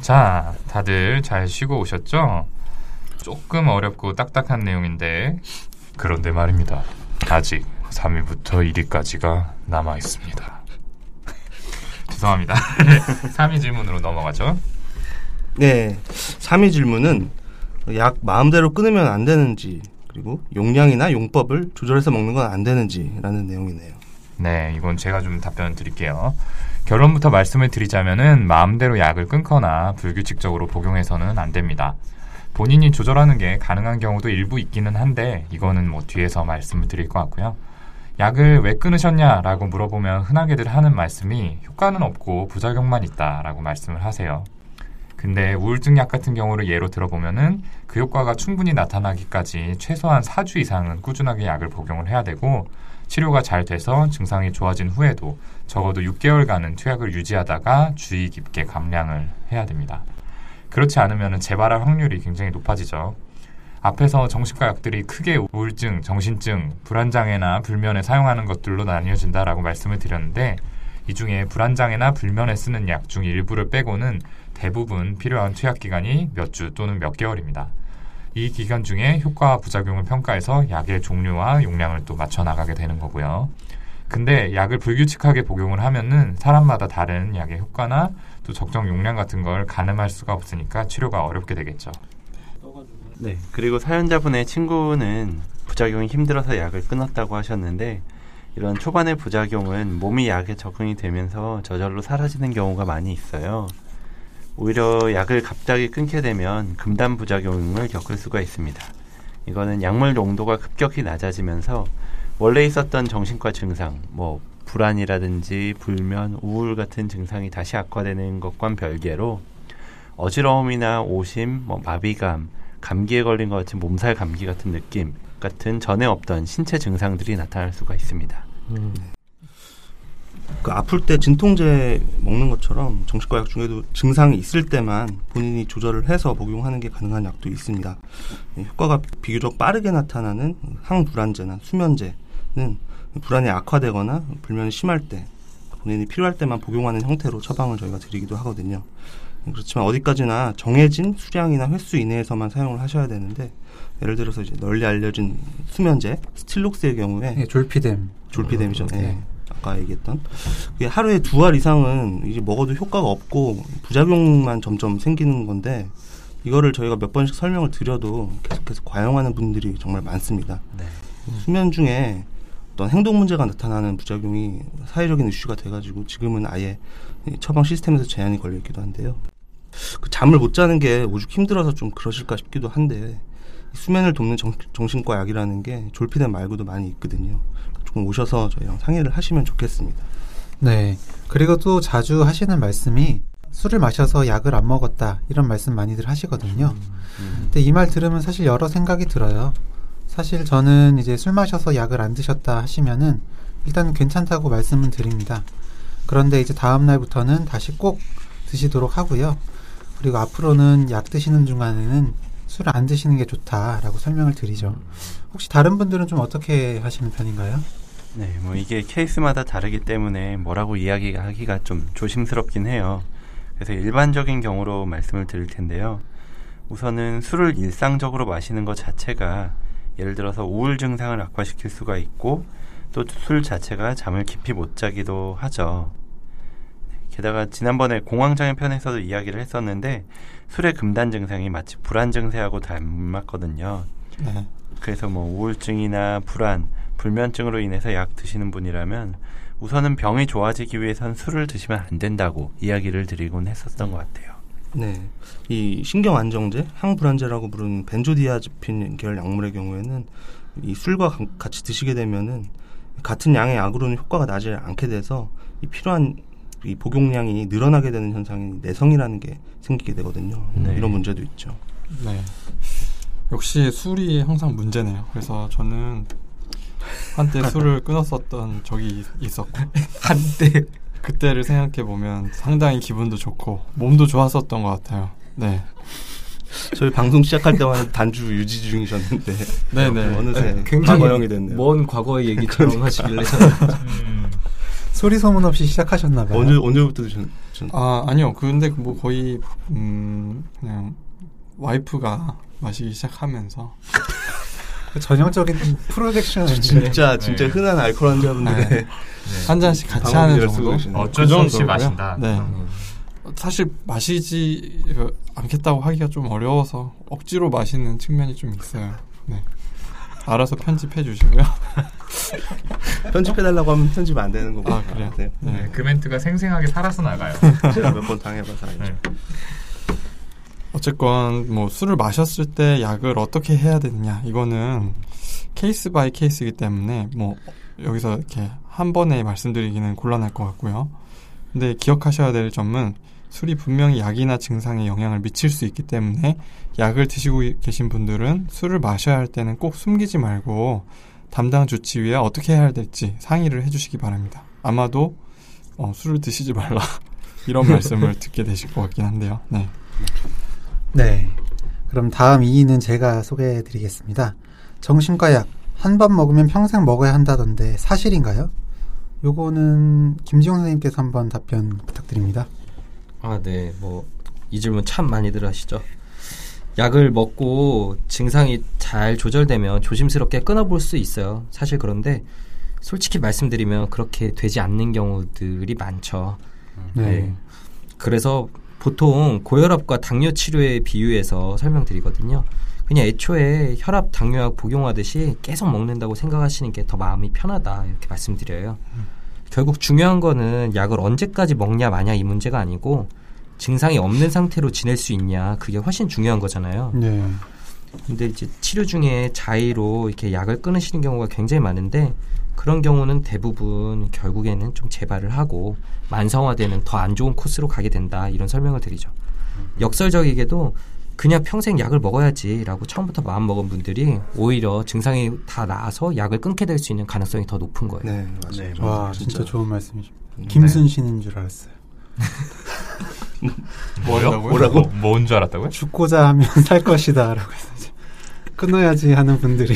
자, 다들 잘 쉬고 오셨죠? 조금 어렵고 딱딱한 내용인데 그런데 말입니다. 아직 3위부터 1위까지가 남아 있습니다. 죄송합니다. 3위 질문으로 넘어가죠. 네, 3위 질문은 약 마음대로 끊으면 안 되는지 그리고 용량이나 용법을 조절해서 먹는 건 안 되는지라는 내용이네요. 네, 이건 제가 좀 답변 드릴게요. 결론부터 말씀을 드리자면은 마음대로 약을 끊거나 불규칙적으로 복용해서는 안 됩니다. 본인이 조절하는 게 가능한 경우도 일부 있기는 한데 이거는 뭐 뒤에서 말씀을 드릴 것 같고요. 약을 왜 끊으셨냐라고 물어보면 흔하게들 하는 말씀이 효과는 없고 부작용만 있다라고 말씀을 하세요. 근데 우울증 약 같은 경우를 예로 들어보면은 그 효과가 충분히 나타나기까지 최소한 4주 이상은 꾸준하게 약을 복용을 해야 되고 치료가 잘 돼서 증상이 좋아진 후에도 적어도 6개월간은 투약을 유지하다가 주의 깊게 감량을 해야 됩니다. 그렇지 않으면 재발할 확률이 굉장히 높아지죠. 앞에서 정신과 약들이 크게 우울증, 정신증, 불안장애나 불면에 사용하는 것들로 나뉘어진다라고 말씀을 드렸는데 이 중에 불안장애나 불면에 쓰는 약 중 일부를 빼고는 대부분 필요한 투약 기간이 몇 주 또는 몇 개월입니다. 이 기간 중에 효과와 부작용을 평가해서 약의 종류와 용량을 또 맞춰 나가게 되는 거고요. 근데 약을 불규칙하게 복용을 하면은 사람마다 다른 약의 효과나 또 적정 용량 같은 걸 가늠할 수가 없으니까 치료가 어렵게 되겠죠. 네. 그리고 사연자분의 친구는 부작용이 힘들어서 약을 끊었다고 하셨는데 이런 초반의 부작용은 몸이 약에 적응이 되면서 저절로 사라지는 경우가 많이 있어요. 오히려 약을 갑자기 끊게 되면 금단 부작용을 겪을 수가 있습니다. 이거는 약물 농도가 급격히 낮아지면서 원래 있었던 정신과 증상, 뭐 불안이라든지 불면, 우울 같은 증상이 다시 악화되는 것과는 별개로 어지러움이나 오심, 뭐 마비감, 감기에 걸린 것 같은 몸살 감기 같은 느낌 같은 전에 없던 신체 증상들이 나타날 수가 있습니다. 음. 그 아플 때 진통제 먹는 것처럼 정신과 약 중에도 증상이 있을 때만 본인이 조절을 해서 복용하는 게 가능한 약도 있습니다. 네, 효과가 비교적 빠르게 나타나는 항불안제나 수면제 는 불안이 악화되거나 불면이 심할 때 본인이 필요할 때만 복용하는 형태로 처방을 저희가 드리기도 하거든요. 네, 그렇지만 어디까지나 정해진 수량이나 횟수 이내에서만 사용을 하셔야 되는데 예를 들어서 이제 널리 알려진 수면제 스틸록스의 경우에 네, 졸피뎀 졸피뎀이죠. 네. 네. 아까 얘기했던 하루에 두 알 이상은 이제 먹어도 효과가 없고 부작용만 점점 생기는 건데 이거를 저희가 몇 번씩 설명을 드려도 계속해서 과용하는 분들이 정말 많습니다. 네. 수면 중에 어떤 행동 문제가 나타나는 부작용이 사회적인 이슈가 돼가지고 지금은 아예 처방 시스템에서 제한이 걸려 있기도 한데요. 그 잠을 못 자는 게 오죽 힘들어서 좀 그러실까 싶기도 한데 수면을 돕는 정, 정신과 약이라는 게 졸피뎀 말고도 많이 있거든요. 조금 오셔서 저희랑 상의를 하시면 좋겠습니다. 네. 그리고 또 자주 하시는 말씀이 술을 마셔서 약을 안 먹었다 이런 말씀 많이들 하시거든요. 음, 음. 근데 이 말 들으면 사실 여러 생각이 들어요. 사실 저는 이제 술 마셔서 약을 안 드셨다 하시면은 일단 괜찮다고 말씀은 드립니다. 그런데 이제 다음 날부터는 다시 꼭 드시도록 하고요. 그리고 앞으로는 약 드시는 중간에는 술을 안 드시는 게 좋다라고 설명을 드리죠. 혹시 다른 분들은 좀 어떻게 하시는 편인가요? 네, 뭐 이게 케이스마다 다르기 때문에 뭐라고 이야기하기가 좀 조심스럽긴 해요. 그래서 일반적인 경우로 말씀을 드릴 텐데요. 우선은 술을 일상적으로 마시는 것 자체가 예를 들어서 우울 증상을 악화시킬 수가 있고 또 술 자체가 잠을 깊이 못 자기도 하죠. 게다가 지난번에 공황장애 편에서도 이야기를 했었는데 술의 금단 증상이 마치 불안 증세하고 닮았거든요. 네. 그래서 뭐 우울증이나 불안, 불면증으로 인해서 약 드시는 분이라면 우선은 병이 좋아지기 위해선 술을 드시면 안 된다고 이야기를 드리곤 했었던 것 같아요. 네. 이 신경 안정제, 항불안제라고 부르는 벤조디아즈핀 계열 약물의 경우에는 이 술과 같이 드시게 되면은 같은 양의 약으로는 효과가 나지 않게 돼서 이 필요한 이 복용량이 늘어나게 되는 현상이 내성이라는 게 생기게 되거든요. 네. 이런 문제도 있죠. 네. 역시 술이 항상 문제네요. 그래서 저는 한때 술을 끊었었던 적이 있었고 한때 그때를 생각해 보면 상당히 기분도 좋고 몸도 좋았었던 것 같아요. 네. 저희 방송 시작할 때만 단주 유지 중이셨는데 네네 어느새 네, 굉장히 과거형이 됐네요. 먼 과거의 얘기처럼 하시길래 음. 소리 소문 없이 시작하셨나 봐요. 언제 언제부터 드셨? 전- 아 아니요. 근데 뭐 거의 음 그냥 와이프가 마시기 시작하면서 그 전형적인 프로젝션 진짜 진짜 네. 흔한 알코올 환자분들의 네. 한 잔씩 같이 하는 정도. 어쩔 그수 없이. 마신다. 네. 음. 사실 마시지 않겠다고 하기가 좀 어려워서 억지로 마시는 측면이 좀 있어요. 네. 알아서 편집해 주시고요. 편집해 달라고 하면 편집 안 되는 거고. 아, 그래요? 네. 네, 그 멘트가 생생하게 살아서 나가요. 제가 몇 번 당해봐서 알죠. 네. 어쨌건 뭐 술을 마셨을 때 약을 어떻게 해야 되느냐 이거는 case by case이기 때문에 뭐 여기서 이렇게 한 번에 말씀드리기는 곤란할 것 같고요. 근데 기억하셔야 될 점은 술이 분명히 약이나 증상에 영향을 미칠 수 있기 때문에 약을 드시고 계신 분들은 술을 마셔야 할 때는 꼭 숨기지 말고 담당 주치의와 어떻게 해야 될지 상의를 해주시기 바랍니다. 아마도 어, 술을 드시지 말라 이런 말씀을 듣게 되실 것 같긴 한데요. 네. 네. 그럼 다음 2위는 제가 소개해 드리겠습니다. 정신과 약. 한 번 먹으면 평생 먹어야 한다던데 사실인가요? 요거는 김지용 선생님께서 한번 답변 부탁드립니다. 아, 네. 뭐, 이 질문 참 많이들 하시죠. 약을 먹고 증상이 잘 조절되면 조심스럽게 끊어볼 수 있어요. 사실 그런데 솔직히 말씀드리면 그렇게 되지 않는 경우들이 많죠. 네. 그래서 보통 고혈압과 당뇨 치료에 비유해서 설명드리거든요. 그냥 애초에 혈압 당뇨약 복용하듯이 계속 먹는다고 생각하시는 게 더 마음이 편하다 이렇게 말씀드려요. 결국 중요한 거는 약을 언제까지 먹냐 마냐 이 문제가 아니고 증상이 없는 상태로 지낼 수 있냐 그게 훨씬 중요한 거잖아요. 네. 근데 이제 치료 중에 자의로 이렇게 약을 끊으시는 경우가 굉장히 많은데 그런 경우는 대부분 결국에는 좀 재발을 하고 만성화되는 더 안 좋은 코스로 가게 된다 이런 설명을 드리죠. 역설적이게도 그냥 평생 약을 먹어야지라고 처음부터 마음 먹은 분들이 오히려 증상이 다 나아서 약을 끊게 될 수 있는 가능성이 더 높은 거예요. 네, 맞아요. 네, 와, 진짜, 좋은 말씀이죠. 음, 김순신인 줄 알았어요. 뭐요? 뭐라고? 뭐, 뭔줄 알았다고요? 죽고자 하면 살 것이다라고 해서 이제 끊어야지 하는 분들이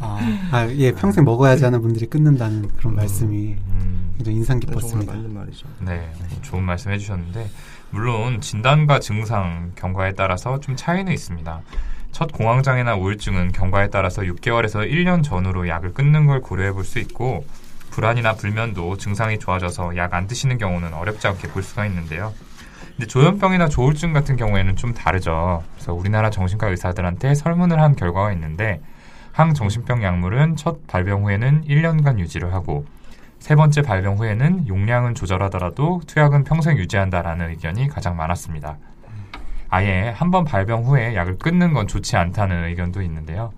아, 아, 예, 평생 먹어야지 하는 분들이 끊는다는 그런 말씀이 음, 굉장히 인상 네, 정말 깊었습니다. 맞는 말이죠. 네, 좋은 말씀 해주셨는데 물론 진단과 증상, 경과에 따라서 좀 차이는 있습니다. 첫 공황장애나 우울증은 경과에 따라서 6개월에서 1년 전후로 약을 끊는 걸 고려해 볼 수 있고 불안이나 불면도 증상이 좋아져서 약 안 드시는 경우는 어렵지 않게 볼 수가 있는데요. 근데 조현병이나 조울증 같은 경우에는 좀 다르죠. 그래서 우리나라 정신과 의사들한테 설문을 한 결과가 있는데 항정신병 약물은 첫 발병 후에는 1년간 유지를 하고 세 번째 발병 후에는 용량은 조절하더라도 투약은 평생 유지한다라는 의견이 가장 많았습니다. 아예 한 번 발병 후에 약을 끊는 건 좋지 않다는 의견도 있는데요.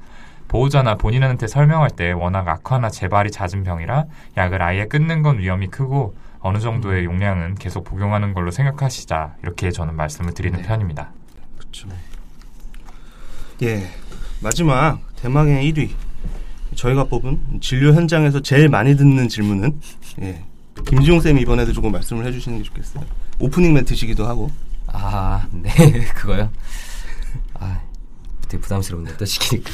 보호자나 본인한테 설명할 때 워낙 악화나 재발이 잦은 병이라 약을 아예 끊는 건 위험이 크고 어느 정도의 용량은 계속 복용하는 걸로 생각하시자 이렇게 저는 말씀을 드리는 편입니다. 그렇죠. 예, 마지막 대망의 1위. 저희가 뽑은 진료 현장에서 제일 많이 듣는 질문은 예. 김지용 쌤이 이번에도 조금 말씀을 해주시는 게 좋겠어요. 오프닝 멘트시기도 하고. 아, 네, 그거요. 아, 되게 부담스럽네, 또 시키니까.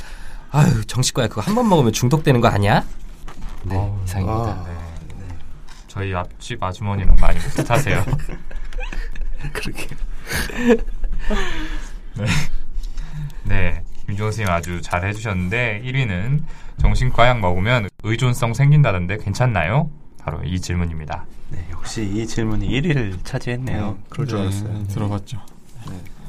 아유, 정신과야 그거 한 번 먹으면 중독되는 거 아니야? 네, 이상입니다. 아. 네. 저희 앞집 아주머니랑 많이 비슷하세요. 그렇게. 네, 김종호 선생님 아주 잘 해주셨는데 1위는 정신과 약 먹으면 의존성 생긴다던데 괜찮나요? 바로 이 질문입니다. 네, 역시 이 질문이 1위를 차지했네요. 네, 그럴 줄 네, 알았어요. 들어봤죠.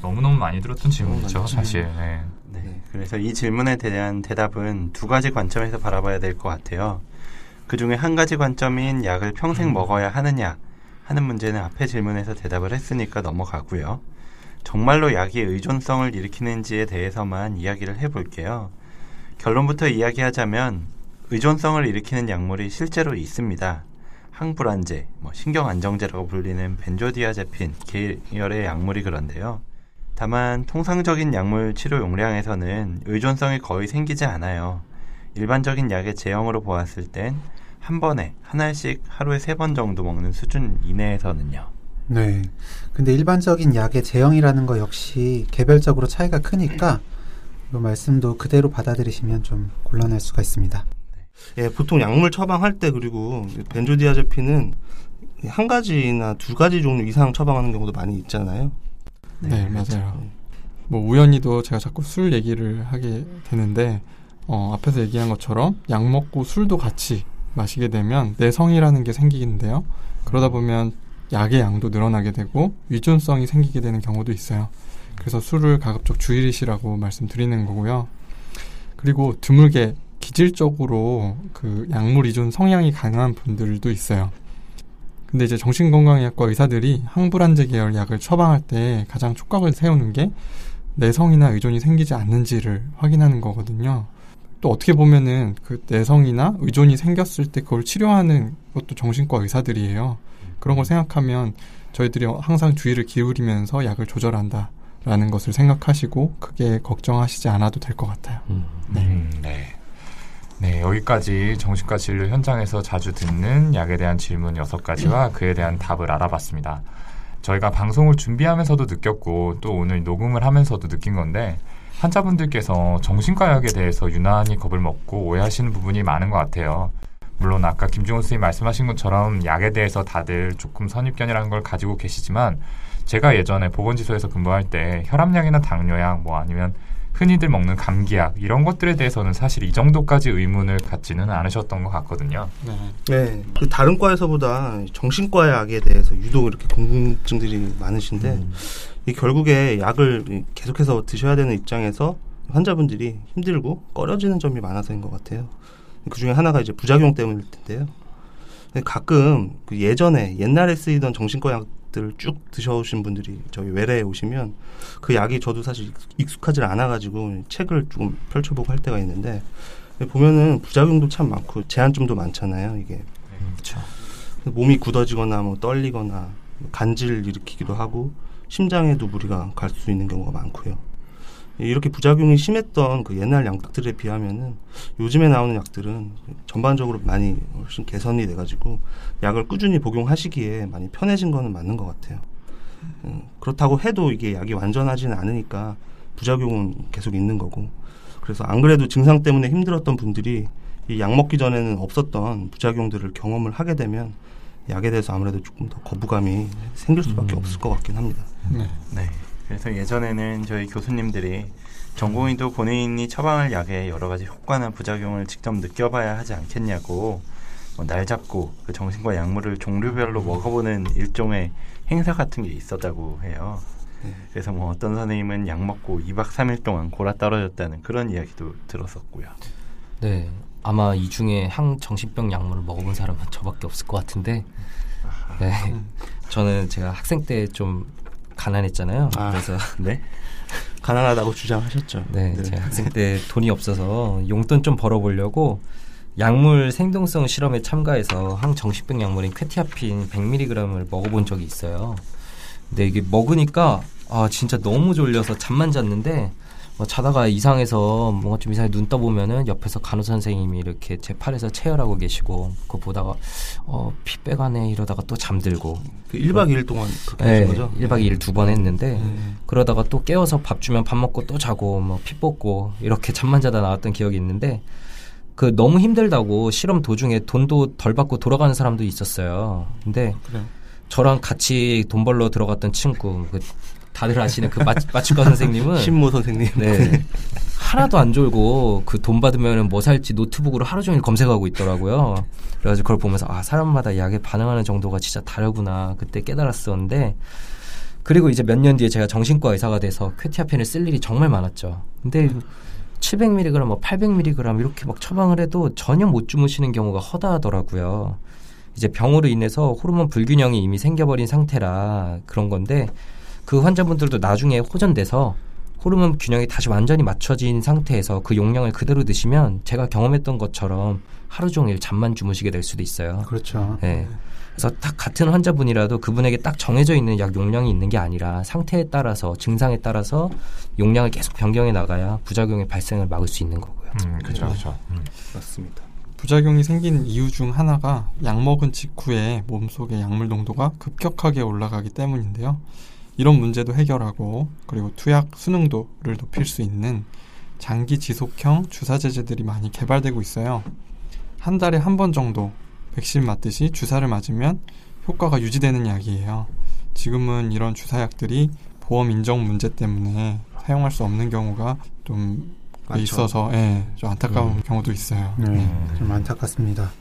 너무너무 많이 들었던 질문이죠, 사실. 네. 네, 그래서 이 질문에 대한 대답은 두 가지 관점에서 바라봐야 될 것 같아요. 그 중에 한 가지 관점인 약을 평생 먹어야 하느냐 하는 문제는 앞의 질문에서 대답을 했으니까 넘어가고요. 정말로 약이 의존성을 일으키는지에 대해서만 이야기를 해볼게요. 결론부터 이야기하자면 의존성을 일으키는 약물이 실제로 있습니다. 항불안제, 뭐 신경안정제라고 불리는 벤조디아제핀 계열의 약물이 그런데요. 다만 통상적인 약물 치료 용량에서는 의존성이 거의 생기지 않아요. 일반적인 약의 제형으로 보았을 땐 한 번에 한 알씩 하루에 세 번 정도 먹는 수준 이내에서는요. 네. 근데 일반적인 약의 제형이라는 거 역시 개별적으로 차이가 크니까 이 말씀도 그대로 받아들이시면 좀 곤란할 수가 있습니다. 예, 보통 약물 처방할 때 그리고 벤조디아제핀은 한 가지나 두 가지 종류 이상 처방하는 경우도 많이 있잖아요. 네, 맞아요. 뭐 우연히도 제가 자꾸 술 얘기를 하게 되는데 어, 앞에서 얘기한 것처럼 약 먹고 술도 같이 마시게 되면 내성이라는 게 생기는데요. 그러다 보면 약의 양도 늘어나게 되고 위존성이 생기게 되는 경우도 있어요. 그래서 술을 가급적 줄이시라고 말씀드리는 거고요. 그리고 드물게 기질적으로 그 약물依존 성향이 강한 분들도 있어요. 근데 이제 정신건강의학과 의사들이 항불안제 계열 약을 처방할 때 가장 촉각을 세우는 게 내성이나 의존이 생기지 않는지를 확인하는 거거든요. 또 어떻게 보면은 그 내성이나 의존이 생겼을 때 그걸 치료하는 것도 정신과 의사들이에요. 그런 걸 생각하면 저희들이 항상 주의를 기울이면서 약을 조절한다라는 것을 생각하시고 크게 걱정하시지 않아도 될 것 같아요. 음, 네. 네, 여기까지 정신과 진료 현장에서 자주 듣는 약에 대한 질문 6가지와 그에 대한 답을 알아봤습니다. 저희가 방송을 준비하면서도 느꼈고 또 오늘 녹음을 하면서도 느낀 건데 환자분들께서 정신과 약에 대해서 유난히 겁을 먹고 오해하시는 부분이 많은 것 같아요. 물론 아까 김중호 선생님 말씀하신 것처럼 약에 대해서 다들 조금 선입견이라는 걸 가지고 계시지만 제가 예전에 보건지소에서 근무할 때 혈압약이나 당뇨약 뭐 아니면 흔히들 먹는 감기약 이런 것들에 대해서는 사실 이 정도까지 의문을 갖지는 않으셨던 것 같거든요. 네. 네. 그 다른 과에서보다 정신과 약에 대해서 유독 이렇게 궁금증들이 많으신데 음. 이 결국에 약을 계속해서 드셔야 되는 입장에서 환자분들이 힘들고 꺼려지는 점이 많아서인 것 같아요. 그 중에 하나가 이제 부작용 때문일 텐데요. 가끔 그 예전에 옛날에 쓰이던 정신과 약 약들을 쭉 드셔오신 분들이 저희 외래에 오시면 그 약이 저도 사실 익숙하지 않아가지고 책을 조금 펼쳐보고 할 때가 있는데 보면은 부작용도 참 많고 제한점도 많잖아요. 이게 그렇죠. 몸이 굳어지거나 뭐 떨리거나 간질 일으키기도 하고 심장에도 무리가 갈 수 있는 경우가 많고요. 이렇게 부작용이 심했던 그 옛날 약들에 비하면은 요즘에 나오는 약들은 전반적으로 많이 훨씬 개선이 돼가지고 약을 꾸준히 복용하시기에 많이 편해진 거는 맞는 것 같아요. 음, 그렇다고 해도 이게 약이 완전하지는 않으니까 부작용은 계속 있는 거고 그래서 안 그래도 증상 때문에 힘들었던 분들이 이 약 먹기 전에는 없었던 부작용들을 경험을 하게 되면 약에 대해서 아무래도 조금 더 거부감이 생길 수밖에 음. 없을 것 같긴 합니다. 네. 네. 그래서 예전에는 저희 교수님들이 전공의도 본인이 처방할 약의 여러 가지 효과나 부작용을 직접 느껴봐야 하지 않겠냐고 뭐 날 잡고 그 정신과 약물을 종류별로 먹어보는 일종의 행사 같은 게 있었다고 해요. 네. 그래서 뭐 어떤 선생님은 약 먹고 2박 3일 동안 골아 떨어졌다는 그런 이야기도 들었었고요. 네. 아마 이 중에 항정신병 약물을 먹어본 사람은 저밖에 없을 것 같은데, 네. 저는 제가 학생 때 좀 가난했잖아요. 아. 그래서 네. 가난하다고 주장하셨죠. 네, 네. 제가 학생 때 돈이 없어서 용돈 좀 벌어보려고 약물 생동성 실험에 참가해서 항정신병 약물인 쾌티아핀 100mg을 먹어본 적이 있어요. 근데 이게 먹으니까 아 진짜 너무 졸려서 잠만 잤는데 뭐 자다가 이상해서 뭔가 좀 이상하게 눈 떠보면은 옆에서 간호사 선생님이 이렇게 제 팔에서 체열하고 계시고 그거 보다가 어, 피 빼가네 이러다가 또 잠들고 그 1박 2일 동안 그렇게 네, 거죠? 1박 2일 두 번 했는데 네. 그러다가 또 깨워서 밥 주면 밥 먹고 또 자고 뭐 피 뽑고 이렇게 잠만 자다 나왔던 기억이 있는데 그 너무 힘들다고 실험 도중에 돈도 덜 받고 돌아가는 사람도 있었어요. 근데 그래. 저랑 같이 돈 벌러 들어갔던 친구 그 다들 아시는 그 마취과 선생님은 신모 선생님. 네. 하나도 안 졸고 그 돈 받으면 뭐 살지 노트북으로 하루 종일 검색하고 있더라고요. 그래가지고 그걸 보면서 아 사람마다 약에 반응하는 정도가 진짜 다르구나 그때 깨달았었는데 그리고 이제 몇 년 뒤에 제가 정신과 의사가 돼서 쾌티아펜을 쓸 일이 정말 많았죠. 근데 700mg, 뭐 800mg 이렇게 막 처방을 해도 전혀 못 주무시는 경우가 허다하더라고요. 이제 병으로 인해서 호르몬 불균형이 이미 생겨버린 상태라 그런 건데 그 환자분들도 나중에 호전돼서 호르몬 균형이 다시 완전히 맞춰진 상태에서 그 용량을 그대로 드시면 제가 경험했던 것처럼 하루 종일 잠만 주무시게 될 수도 있어요. 그렇죠. 네. 그래서 딱 같은 환자분이라도 그분에게 딱 정해져 있는 약 용량이 있는 게 아니라 상태에 따라서 증상에 따라서 용량을 계속 변경해 나가야 부작용의 발생을 막을 수 있는 거고요. 음, 그렇죠, 그렇죠. 음. 맞습니다. 부작용이 생긴 이유 중 하나가 약 먹은 직후에 몸속의 약물 농도가 급격하게 올라가기 때문인데요. 이런 문제도 해결하고 그리고 투약 수능도를 높일 수 있는 장기 지속형 주사 제제들이 많이 개발되고 있어요. 한 달에 한 번 정도 백신 맞듯이 주사를 맞으면 효과가 유지되는 약이에요. 지금은 이런 주사약들이 보험 인정 문제 때문에 사용할 수 없는 경우가 좀 많죠. 있어서 예, 좀 안타까운 경우도 있어요. 네, 좀 안타깝습니다.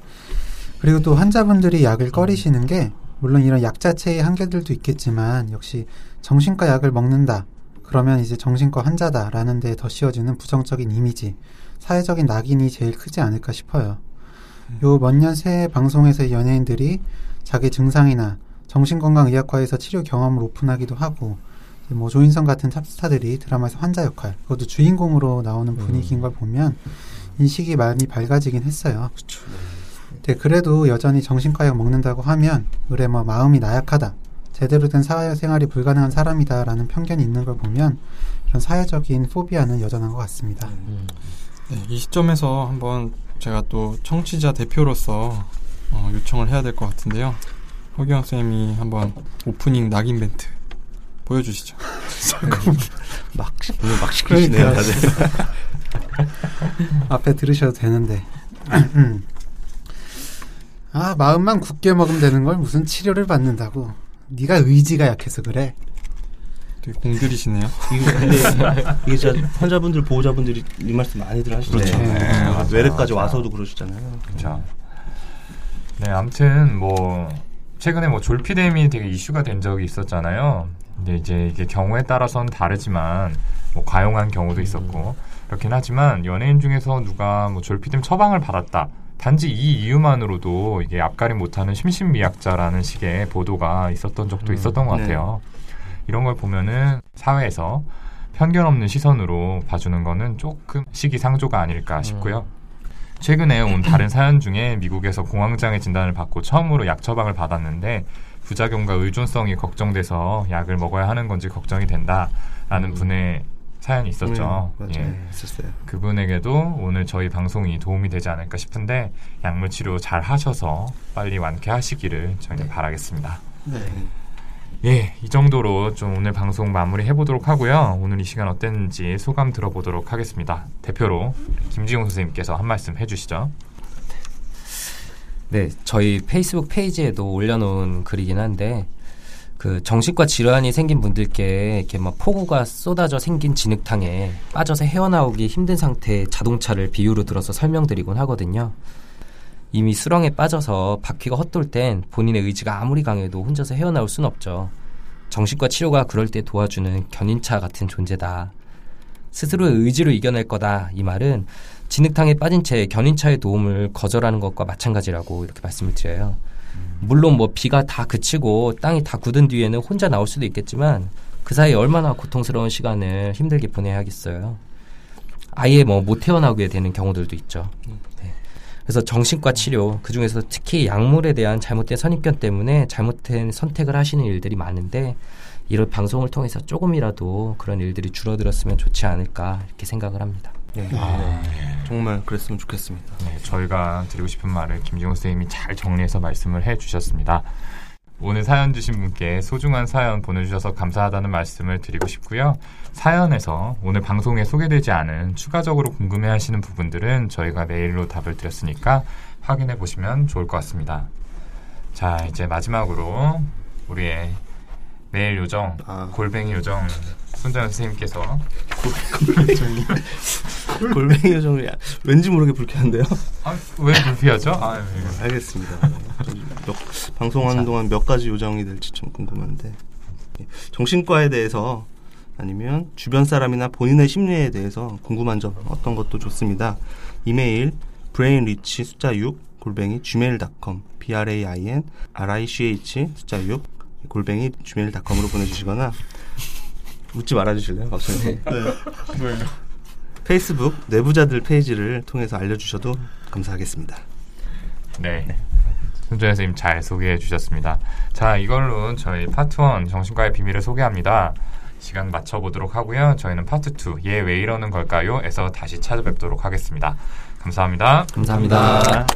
그리고 또 환자분들이 약을 꺼리시는 게 물론 이런 약 자체의 한계들도 있겠지만 역시 정신과 약을 먹는다. 그러면 이제 정신과 환자다라는 데더 씌워지는 부정적인 이미지, 사회적인 낙인이 제일 크지 않을까 싶어요. 요 몇 년 새 방송에서 연예인들이 자기 증상이나 정신건강의학과에서 치료 경험을 오픈하기도 하고 뭐 조인성 같은 탑스타들이 드라마에서 환자 역할, 그것도 주인공으로 나오는 분위기인 걸 보면 인식이 많이 밝아지긴 했어요. 네, 그래도 여전히 정신과 약 먹는다고 하면 그래 뭐 마음이 나약하다. 제대로 된 사회생활이 불가능한 사람이다라는 편견이 있는 걸 보면 이런 사회적인 포비아는 여전한 것 같습니다. 네, 이 시점에서 한번 제가 또 청취자 대표로서 어, 요청을 해야 될 것 같은데요. 허기영 쌤이 한번 오프닝 낙인 멘트 보여주시죠. 막 오늘 막 시키시네요 다들. 앞에 들으셔도 되는데. 아 마음만 굳게 먹으면 되는 걸 무슨 치료를 받는다고. 네가 의지가 약해서 그래. 되게 공들이시네요. 이게 진짜 환자분들 보호자분들이 이 말씀 많이들 하시죠. 네, 네, 맞아요, 외래까지. 와서도 그러시잖아요. 그렇죠. 네, 아무튼 뭐 최근에 뭐 졸피뎀이 되게 이슈가 된 적이 있었잖아요. 근데 이제 이게 경우에 따라서는 다르지만 뭐 과용한 경우도 있었고 그렇긴 하지만 연예인 중에서 누가 뭐 졸피뎀 처방을 받았다. 단지 이 이유만으로도 이게 앞가림 못하는 심신미약자라는 식의 보도가 있었던 적도 있었던 것 네. 같아요. 이런 걸 보면은 사회에서 편견 없는 시선으로 봐주는 거는 조금 시기상조가 아닐까 싶고요. 최근에 온 다른 사연 중에 미국에서 공황장애 진단을 받고 처음으로 약 처방을 받았는데 부작용과 의존성이 걱정돼서 약을 먹어야 하는 건지 걱정이 된다라는 분의 사연이 있었죠. 음, 맞아요. 예. 있었어요. 그분에게도 오늘 저희 방송이 도움이 되지 않을까 싶은데 약물 치료 잘 하셔서 빨리 완쾌하시기를 저희는 바라겠습니다. 네. 예, 이 정도로 좀 오늘 방송 마무리 해보도록 하고요. 오늘 이 시간 어땠는지 소감 들어보도록 하겠습니다. 대표로 김지용 선생님께서 한 말씀 해주시죠. 네, 저희 페이스북 페이지에도 올려놓은 글이긴 한데 그 정신과 질환이 생긴 분들께 이렇게 막 폭우가 쏟아져 생긴 진흙탕에 빠져서 헤어나오기 힘든 상태의 자동차를 비유로 들어서 설명드리곤 하거든요. 이미 수렁에 빠져서 바퀴가 헛돌 땐 본인의 의지가 아무리 강해도 혼자서 헤어나올 순 없죠. 정신과 치료가 그럴 때 도와주는 견인차 같은 존재다. 스스로의 의지로 이겨낼 거다. 이 말은 진흙탕에 빠진 채 견인차의 도움을 거절하는 것과 마찬가지라고 이렇게 말씀을 드려요. 물론 뭐 비가 다 그치고 땅이 다 굳은 뒤에는 혼자 나올 수도 있겠지만 그 사이에 얼마나 고통스러운 시간을 힘들게 보내야겠어요. 아예 뭐 못 태어나게 되는 경우들도 있죠. 네. 그래서 정신과 치료 그 중에서 특히 약물에 대한 잘못된 선입견 때문에 잘못된 선택을 하시는 일들이 많은데 이런 방송을 통해서 조금이라도 그런 일들이 줄어들었으면 좋지 않을까 이렇게 생각을 합니다. 네. 아, 정말 그랬으면 좋겠습니다. 네, 저희가 드리고 싶은 말을 김지용 선생님이 잘 정리해서 말씀을 해주셨습니다. 오늘 사연 주신 분께 소중한 사연 보내주셔서 감사하다는 말씀을 드리고 싶고요. 사연에서 오늘 방송에 소개되지 않은 추가적으로 궁금해하시는 부분들은 저희가 메일로 답을 드렸으니까 확인해 보시면 좋을 것 같습니다. 자, 이제 마지막으로 우리의 메일 요정, 아. 골뱅이 요정 손정현 선생님께서 골뱅이 요정이 왠지 모르게 불쾌한데요. 아, 왜 불피하죠? 아, 예. 알겠습니다. 좀 몇, 방송하는 동안 몇 가지 요정이 될지 좀 궁금한데 예, 정신과에 대해서 아니면 주변 사람이나 본인의 심리에 대해서 궁금한 점 어떤 것도 좋습니다. 이메일 brainrich 숫자 6 골뱅이 gmail.com b r a i n r i c h 숫자 6 골뱅이 gmail.com으로 보내주시거나 웃지 말아주실래요, 박수님? 네. 페이스북 내부자들 페이지를 통해서 알려주셔도 감사하겠습니다. 네. 손정현 선생님 잘 소개해 주셨습니다. 자, 이걸로 저희 파트 1 정신과의 비밀을 소개합니다. 시간 맞춰보도록 하고요. 저희는 파트 2, 얘 왜 이러는 걸까요? 에서 다시 찾아뵙도록 하겠습니다. 감사합니다. 감사합니다.